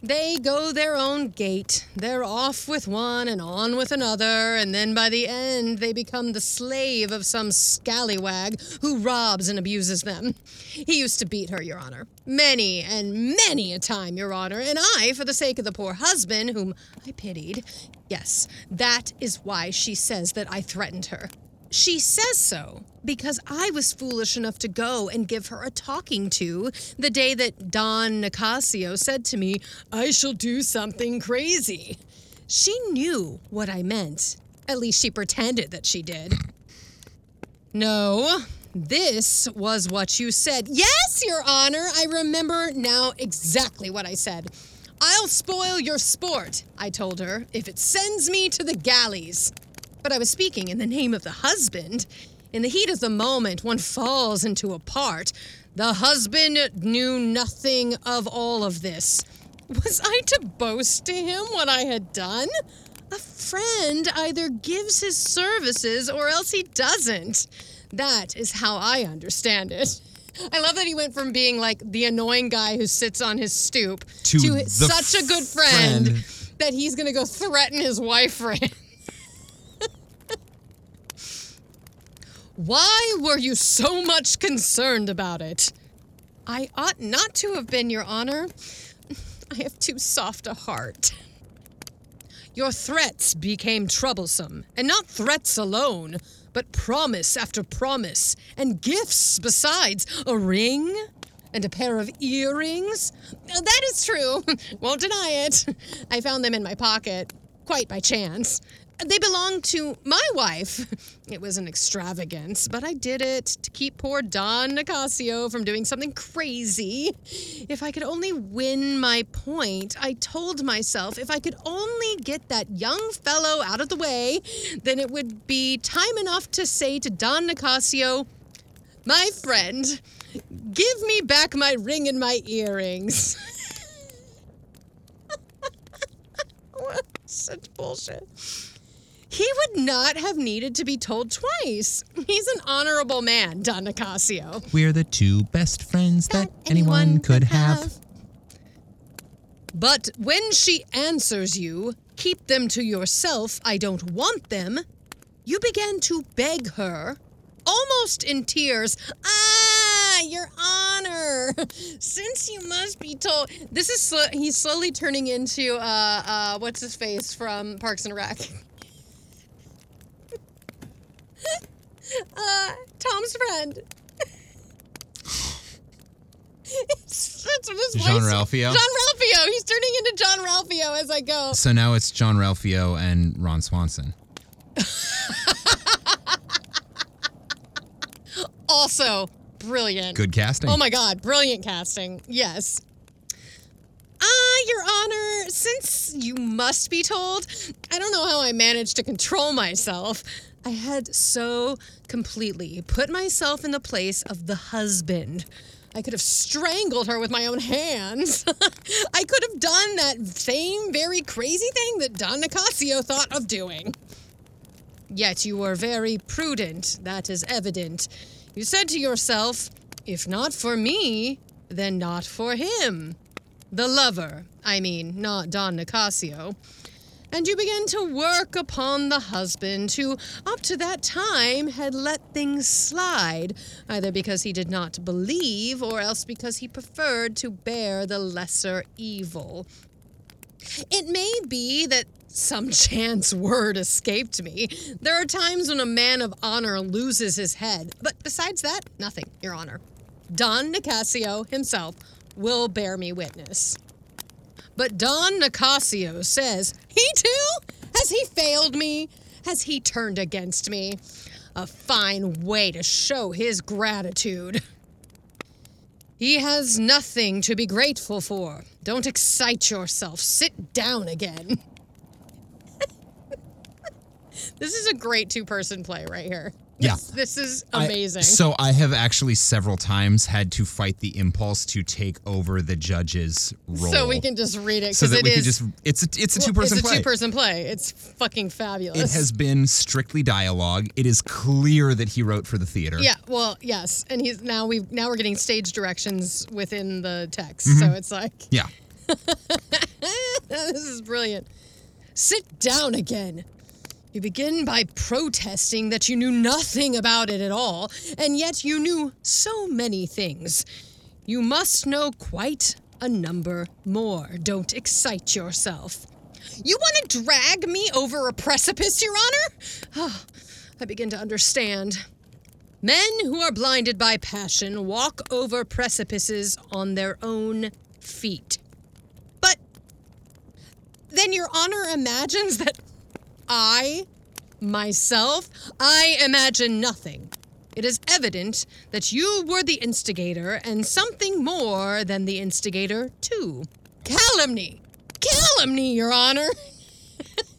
They go their own gait. They're off with one and on with another, and then by the end, they become the slave of some scallywag who robs and abuses them. He used to beat her, Your Honor. Many and many a time, Your Honor, and I, for the sake of the poor husband, whom I pitied, yes, that is why she says that I threatened her. She says so because I was foolish enough to go and give her a talking to the day that Don Nicasio said to me, I shall do something crazy. She knew what I meant. At least she pretended that she did. No, this was what you said. Yes, Your Honor, I remember now exactly what I said. I'll spoil your sport, I told her, if it sends me to the galleys. But I was speaking in the name of the husband. In the heat of the moment, one falls into a part. The husband knew nothing of all of this. Was I to boast to him what I had done? A friend either gives his services or else he doesn't. That is how I understand it. I love that he went from being like the annoying guy who sits on his stoop
To the
such a good friend,
friend.
that he's going to go threaten his wife for him. Why were you so much concerned about it? I ought not to have been, Your Honor. I have too soft a heart. Your threats became troublesome, and not threats alone, but promise after promise, and gifts besides a ring and a pair of earrings. That is true. Won't deny it. I found them in my pocket, quite by chance. They belonged to my wife. It was an extravagance, but I did it to keep poor Don Nicasio from doing something crazy. If I could only win my point, I told myself if I could only get that young fellow out of the way, then it would be time enough to say to Don Nicasio, My friend, give me back my ring and my earrings. Such bullshit. He would not have needed to be told twice. He's an honorable man, Don Nicasio.
We're the two best friends that anyone could have.
But when she answers you, keep them to yourself, I don't want them, you began to beg her, almost in tears, Ah, your honor, since you must be told. This is, sl- he's slowly turning into, uh, uh, what's his face from Parks and Rec? Uh, Tom's friend. it's, it's
John
voice-
Ralphio?
Jean-Ralphio. He's turning into Jean-Ralphio as I go.
So now it's Jean-Ralphio and Ron Swanson.
Also brilliant.
Good casting.
Oh my God, brilliant casting. Yes. Ah, Your Honor, since you must be told, I don't know how I managed to control myself. I had so completely put myself in the place of the husband. I could have strangled her with my own hands. I could have done that same very crazy thing that Don Nicasio thought of doing. Yet you were very prudent, that is evident. You said to yourself, if not for me, then not for him. The lover, I mean, not Don Nicasio. And you began to work upon the husband who, up to that time, had let things slide, either because he did not believe or else because he preferred to bear the lesser evil. It may be that some chance word escaped me. There are times when a man of honor loses his head, but besides that, nothing, Your Honor. Don Nicasio himself will bear me witness. But Don Nicasio says, He too? Has he failed me? Has he turned against me? A fine way to show his gratitude. He has nothing to be grateful for. Don't excite yourself. Sit down again. this is a great two person play right here.
Yeah.
This, this is
I-
amazing.
so I have actually several times had to fight the impulse to take over the judge's role.
So we can just read it
so
because
that
it
we
is.
could just it's a, it's a
well,
two person play.
It's a two person play. It's fucking fabulous.
It has been strictly dialogue. It is clear that he wrote for the theater.
Yeah, well, yes, and he's now we now we're getting stage directions within the text,
Mm-hmm.
so it's like
Yeah.
this is brilliant. Sit down again. You begin by protesting that you knew nothing about it at all, and yet you knew so many things. You must know quite a number more. Don't excite yourself. You want to drag me over a precipice, Your Honor? Oh, I begin to understand. Men who are blinded by passion walk over precipices on their own feet. But then Your Honor imagines that I, myself, I imagine nothing. It is evident that you were the instigator and something more than the instigator, too. Calumny! Calumny, Your Honor!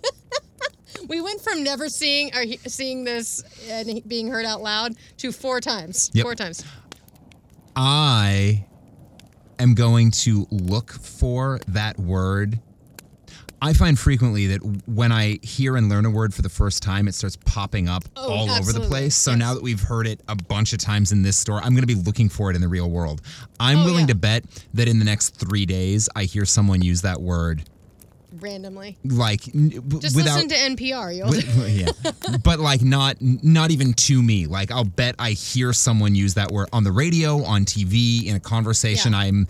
we went from never seeing or seeing this and being heard out loud to four times.
Yep.
Four times.
I am going to look for that word. I find frequently that when I hear and learn a word for the first time, it starts popping up
Oh,
all over the place. So
Yes.
now that we've heard it a bunch of times in this store, I'm going to be looking for it in the real world. I'm
Oh,
willing
yeah.
to bet that in the next three days, I hear someone use that word
Randomly.
like
Just
without.
listen to NPR. You'll
Wi- yeah, but like not not even to me. Like I'll bet I hear someone use that word on the radio, on TV, in a conversation.
Yeah.
I'm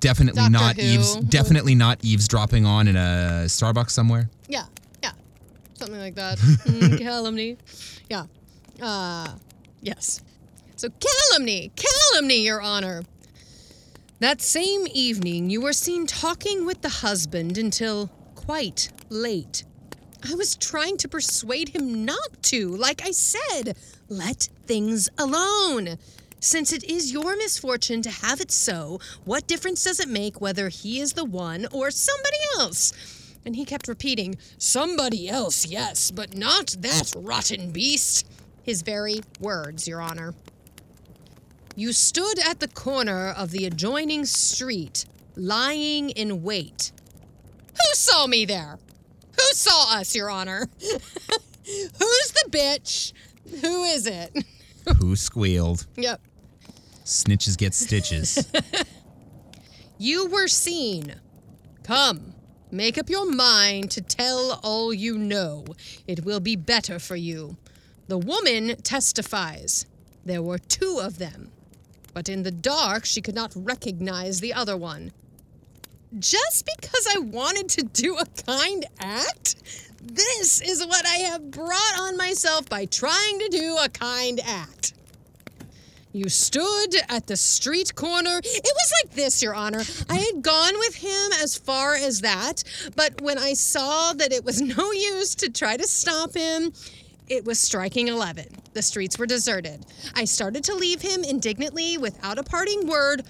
definitely
Doctor
not
Who.
eaves definitely not eavesdropping on in a Starbucks somewhere.
Yeah, yeah, something like that. Mm, calumny. Yeah. Uh, yes. So calumny, calumny, Your Honor. That same evening, you were seen talking with the husband until quite late. I was trying to persuade him not to. Like I said, let things alone. Since it is your misfortune to have it so, what difference does it make whether he is the one or somebody else? And he kept repeating, Somebody else, yes, but not that rotten beast. His very words, Your Honor. You stood at the corner of the adjoining street, lying in wait. Who saw me there? Who saw us, Your Honor? Who's the bitch? Who is it?
Who squealed?
Yep.
Snitches get stitches.
You were seen. Come, make up your mind to tell all you know. It will be better for you. The woman testifies. There were two of them, but in the dark she could not recognize the other one. Just because I wanted to do a kind act? This is what I have brought on myself by trying to do a kind act. You stood at the street corner. It was like this, Your Honor. I had gone with him as far as that, but when I saw that it was no use to try to stop him, it was striking 11. The streets were deserted. I started to leave him indignantly without a parting word.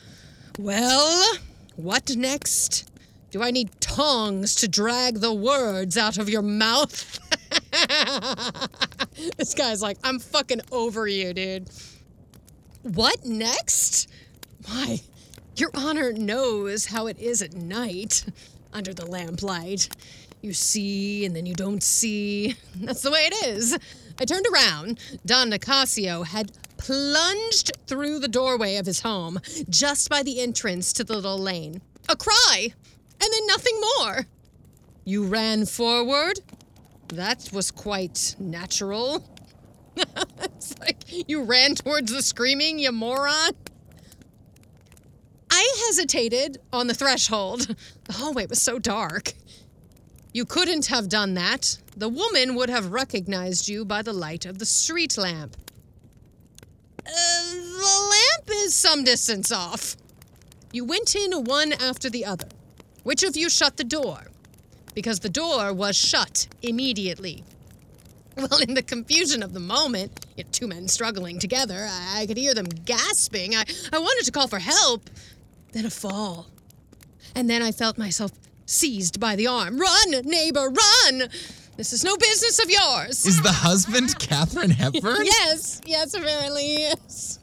Well, what next? Do I need tongs to drag the words out of your mouth? this guy's like, I'm fucking over you, dude. What next? Why, Your Honor knows how it is at night under the lamplight. You see and then you don't see. That's the way it is. I turned around. Don Nicasio had plunged through the doorway of his home just by the entrance to the little lane. A cry, and then nothing more. You ran forward. That was quite natural. it's like you ran towards the screaming, you moron. I hesitated on the threshold. The hallway was so dark. You couldn't have done that. The woman would have recognized you by the light of the street lamp. Uh, the lamp is some distance off. You went in one after the other. Which of you shut the door? Because the door was shut immediately. Well, in the confusion of the moment, you know, two men struggling together, I, I could hear them gasping. I, I wanted to call for help. Then a fall. And then I felt myself seized by the arm. Run, neighbor, run! This is no business of yours.
Is the husband Katharine Hepburn?
yes, yes, apparently, yes.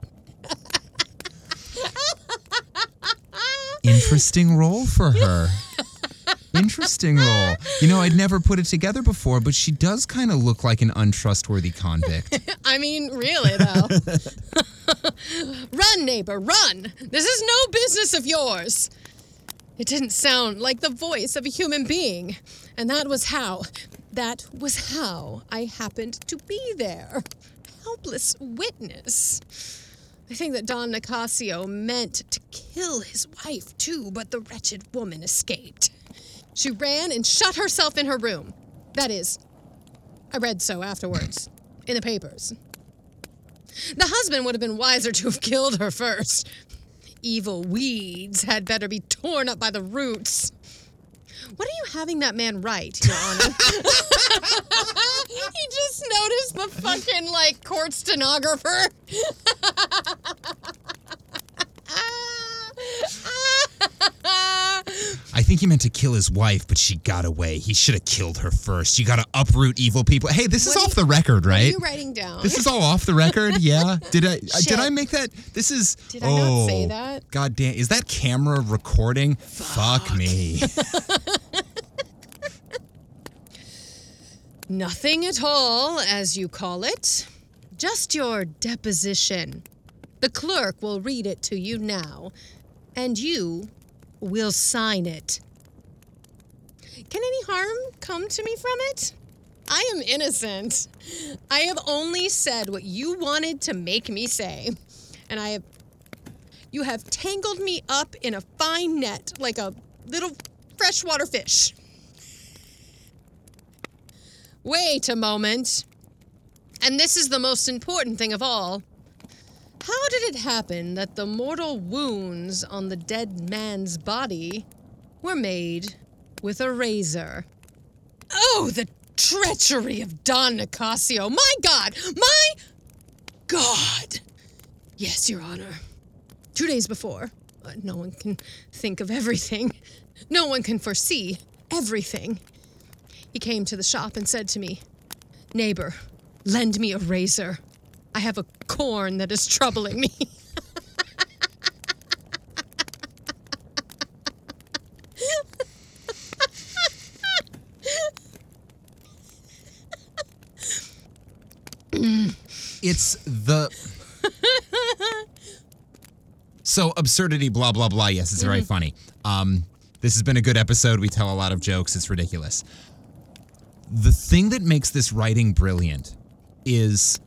Interesting role for her. Interesting role. You know, I'd never put it together before, but she does kind of look like an untrustworthy convict.
I mean, really, though. run, neighbor, run! This is no business of yours. It didn't sound like the voice of a human being. And that was how, that was how I happened to be there. Helpless witness. I think that Don Nicasio meant to kill his wife, too, but the wretched woman escaped. She ran and shut herself in her room. That is, I read so afterwards in the papers. The husband would have been wiser to have killed her first. Evil weeds had better be torn up by the roots. What are you having that man write, Your Honor? he just noticed the fucking like court stenographer. Ah, ah.
I think he meant to kill his wife, but she got away. He should have killed her first. You got to uproot evil people. Hey, this is
What
off the record,
What are
right?
you writing down?
This is all off the record. Yeah. Did I? uh,
Shit.
Did I make that? This is.
Did I not say
oh,
that?
God damn! Is that camera recording? Fuck me.
Nothing at all, as you call it. Just your deposition. The clerk will read it to you now, and you will sign it. Can any harm come to me from it? I am innocent. I have only said what you wanted to make me say, and I have. You have tangled me up in a fine net like a little freshwater fish. Wait a moment. And this is the most important thing of all. How did it happen that the mortal wounds on the dead man's body were made with a razor? Oh, the treachery of Don Nicasio! My God! My God! Yes, Your Honor. Two days before, uh, no one can think of everything. No one can foresee everything. He came to the shop and said to me, Neighbor, lend me a razor. I have a corn that is troubling me.
It's the. So absurdity, blah blah blah. Yes, it's very funny. Um, this has been a good episode. We tell a lot of jokes. It's ridiculous. The thing that makes this writing brilliant is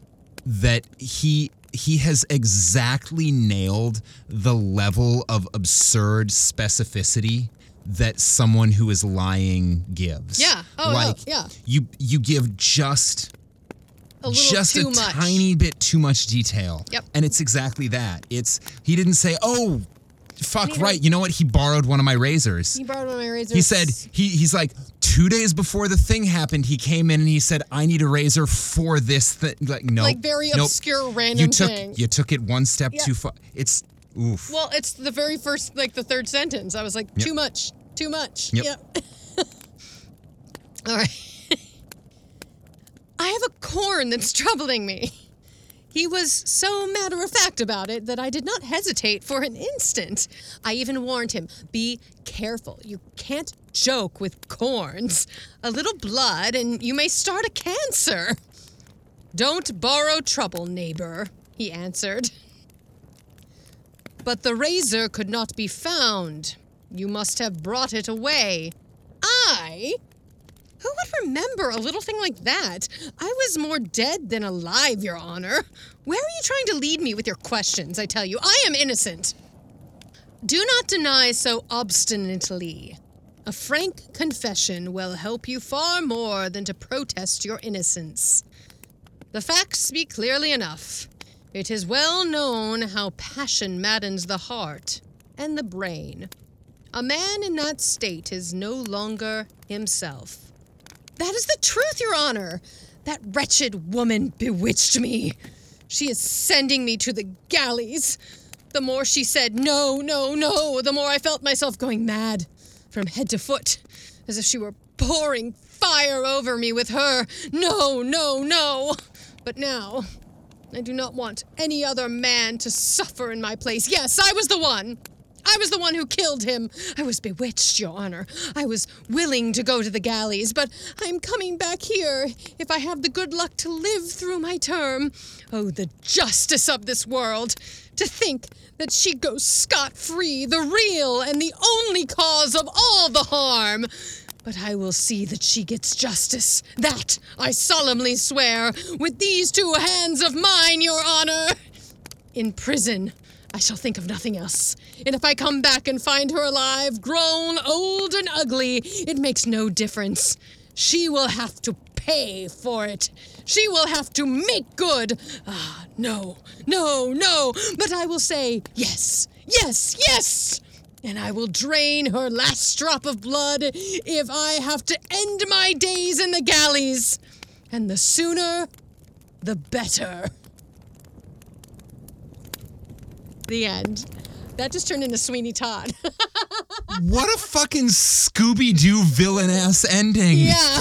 that he he has exactly nailed the level of absurd specificity that someone who is lying gives.
Yeah. Oh, no.
like
Yeah.
you you give just
A little
just a
much.
tiny bit too much detail.
Yep.
And it's exactly that. It's he didn't say, "Oh, fuck right. You know what? He borrowed one of my razors."
He borrowed one of my razors.
He said he he's like two days before the thing happened, he came in and he said, "I need a razor for this thing." Like no,
like very
nope.
obscure random
You took
thing.
you took it one step
Yeah.
too far. It's oof.
Well, it's the very first, like the third sentence. I was like,
Yep.
too much, too much.
Yep.
All right. I have a corn that's troubling me. He was so matter of fact about it that I did not hesitate for an instant. I even warned him be careful. You can't joke with corns. A little blood, and you may start a cancer. Don't borrow trouble, neighbor, he answered. But the razor could not be found. You must have brought it away. I? Who would remember a little thing like that? I was more dead than alive, Your Honor. Where are you trying to lead me with your questions? I tell you, I am innocent. Do not deny so obstinately. A frank confession will help you far more than to protest your innocence. The facts speak clearly enough. It is well known how passion maddens the heart and the brain. A man in that state is no longer himself. That is the truth, Your Honor. That wretched woman bewitched me. She is sending me to the galleys. The more she said no, no, no, the more I felt myself going mad from head to foot, as if she were pouring fire over me with her no, no, no. But now, I do not want any other man to suffer in my place. Yes, I was the one. I was the one who killed him. I was bewitched, Your Honor. I was willing to go to the galleys, but I'm coming back here if I have the good luck to live through my term. Oh, the justice of this world! To think that she goes scot free, the real and the only cause of all the harm. But I will see that she gets justice. That I solemnly swear, with these two hands of mine, Your Honor. In prison, I shall think of nothing else. And if I come back and find her alive, grown, old, and ugly, it makes no difference. She will have to pay for it. She will have to make good. Ah, no, no, no. But I will say yes, yes, yes. And I will drain her last drop of blood if I have to end my days in the galleys. And the sooner, the better. The end. That just turned into Sweeney Todd.
what a fucking Scooby Doo villain ass ending.
yeah.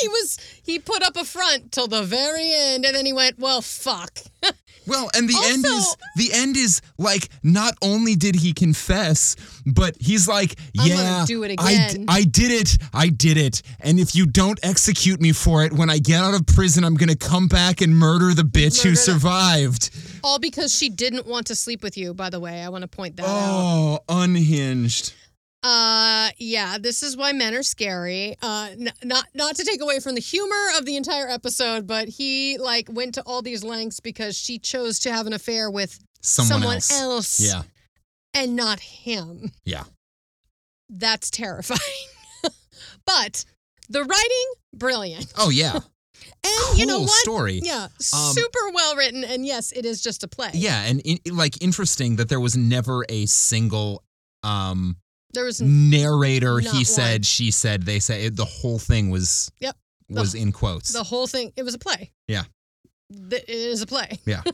He was he put up a front till the very end and then he went, "Well, fuck."
Well, and the end is the end is like not only did he confess, but he's like, yeah,
do it again."
I did it, I did it, and if you don't execute me for it, when I get out of prison, I'm gonna come back and murder the bitch who
Murder the-
survived.
All because she didn't want to sleep with you, by the way. I want to point that oh, out.
Oh, unhinged.
Uh, yeah, this is why men are scary. Uh, n- not not to take away from the humor of the entire episode, but he like went to all these lengths because she chose to have an affair with
Someone, else.
else
Yeah,
and not him.
yeah.
That's terrifying. but the writing, brilliant.
Oh yeah.
And
cool
you know what?
story.
Yeah,
Um,
super well written. And yes, it is just a play.
Yeah, and in, like interesting that there was never a single um
There was
narrator. He
one.
said, she said, they said. It, the whole thing was
Yep. The-
was in quotes.
the whole thing. It was a play.
Yeah.
It is a play.
Yeah.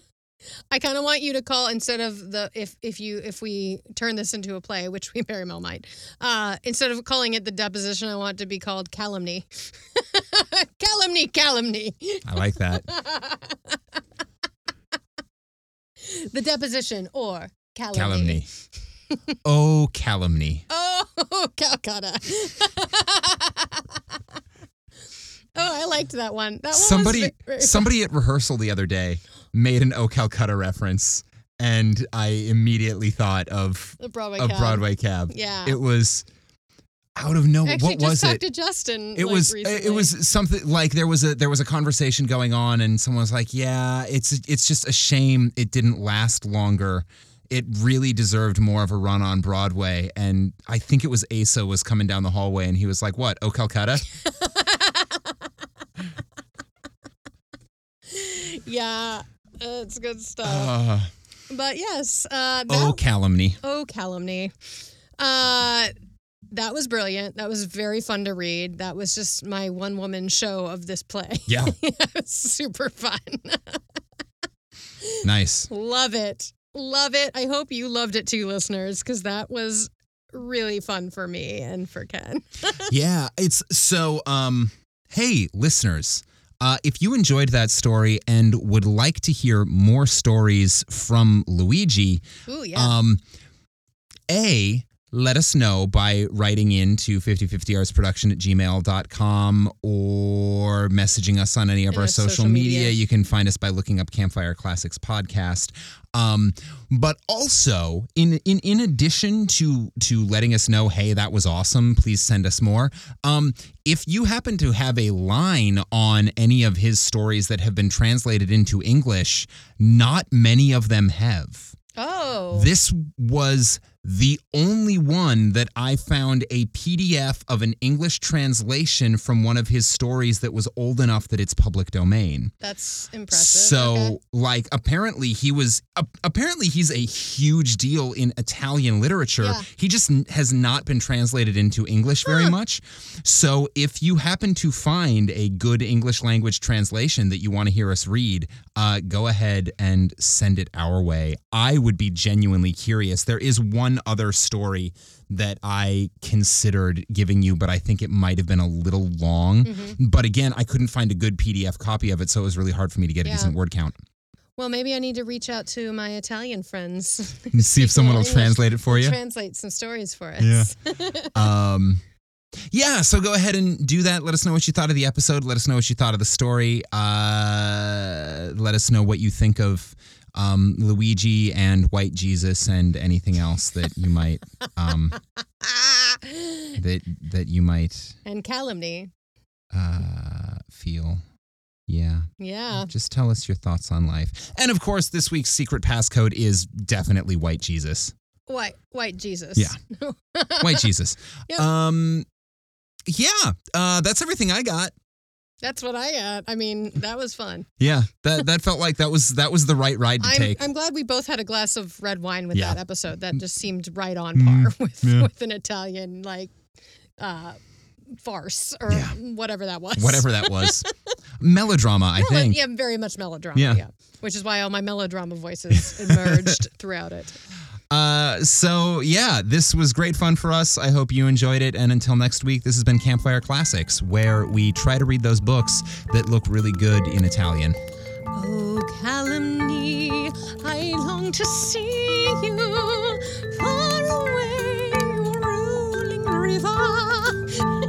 I kind of want you to call instead of the if if you if we turn this into a play, which we very well might, uh, instead of calling it the deposition, I want it to be called calumny. calumny, calumny.
I like that.
The deposition or calumny.
calumny. oh, calumny.
Oh, Calcutta. oh, I liked that one. That one
Somebody,
very
somebody at rehearsal the other day made an Oh Calcutta reference, and I immediately thought of
the Broadway cab.
Broadway Cab.
Yeah.
It was out of nowhere. What was it?
to Justin.
it
like,
was
recently.
it was something like there was a there was a conversation going on and someone was like yeah it's it's just a shame it didn't last longer it really deserved more of a run on Broadway. And I think it was Asa was coming down the hallway and he was like, What? Oh, Calcutta?
yeah, it's good stuff.
Uh,
but yes, uh, that,
oh, calumny.
oh calumny. Uh, that was brilliant. That was very fun to read. That was just my one woman show of this play.
Yeah.
it was super fun.
Nice.
Love it. Love it. I hope you loved it too, listeners, because that was really fun for me and for Ken.
yeah, it's so um hey, listeners, uh, if you enjoyed that story and would like to hear more stories from Luigi,
Ooh, yeah.
um A, let us know by writing in to 5050artsproduction at gmail.com or messaging us on any of
In
our
our
social,
social
media.
media.
You can find us by looking up Campfire Classics Podcast. Um, but also, in, in in addition to to letting us know, hey, that was awesome, please send us more. Um, if you happen to have a line on any of his stories that have been translated into English, not many of them have.
oh.
This was the only one that I found a PDF of an English translation from one of his stories that was old enough that it's public domain.
That's impressive.
So,
Okay.
like, apparently he was. Uh, apparently he's a huge deal in Italian literature.
Yeah.
He just n- has not been translated into English very
Huh.
much. So, if you happen to find a good English language translation that you want to hear us read, uh, go ahead and send it our way. I would be genuinely curious. There is one other story that I considered giving you, but I think it might have been a little long.
Mm-hmm.
But again, I couldn't find a good PDF copy of it, so it was really hard for me to get a decent word count.
Well, maybe I need to reach out to my Italian friends.
See if someone will
English.
translate it for you.
Translate some stories for us. Yeah.
Um, yeah, so go ahead and do that. Let us know what you thought of the episode. Let us know what you thought of the story. Uh, let us know what you think of um, Luigi and White Jesus and anything else that you might um, that that you might
and calumny.
uh, feel. Yeah.
Yeah.
Just tell us your thoughts on life. And of course, this week's secret passcode is definitely White Jesus.
White white Jesus.
Yeah. White Jesus.
Yep.
Um yeah, uh that's everything I got.
That's what I got. I mean, that was fun.
Yeah. That that felt like that was that was the right ride to
I'm,
take.
I'm glad we both had a glass of red wine with
Yeah.
that episode. That just seemed right on par with,
yeah.
with an Italian like uh farce or
Yeah.
whatever that was.
Whatever that was. Melodrama, I
Melo-
think.
Yeah, very much melodrama.
Yeah.
Yeah. Which is why all my melodrama voices emerged throughout it.
Uh, so, yeah, this was great fun for us. I hope you enjoyed it. And until next week, this has been Campfire Classics, where we try to read those books that look really good in Italian.
Oh, calumny, I long to see you far away, river.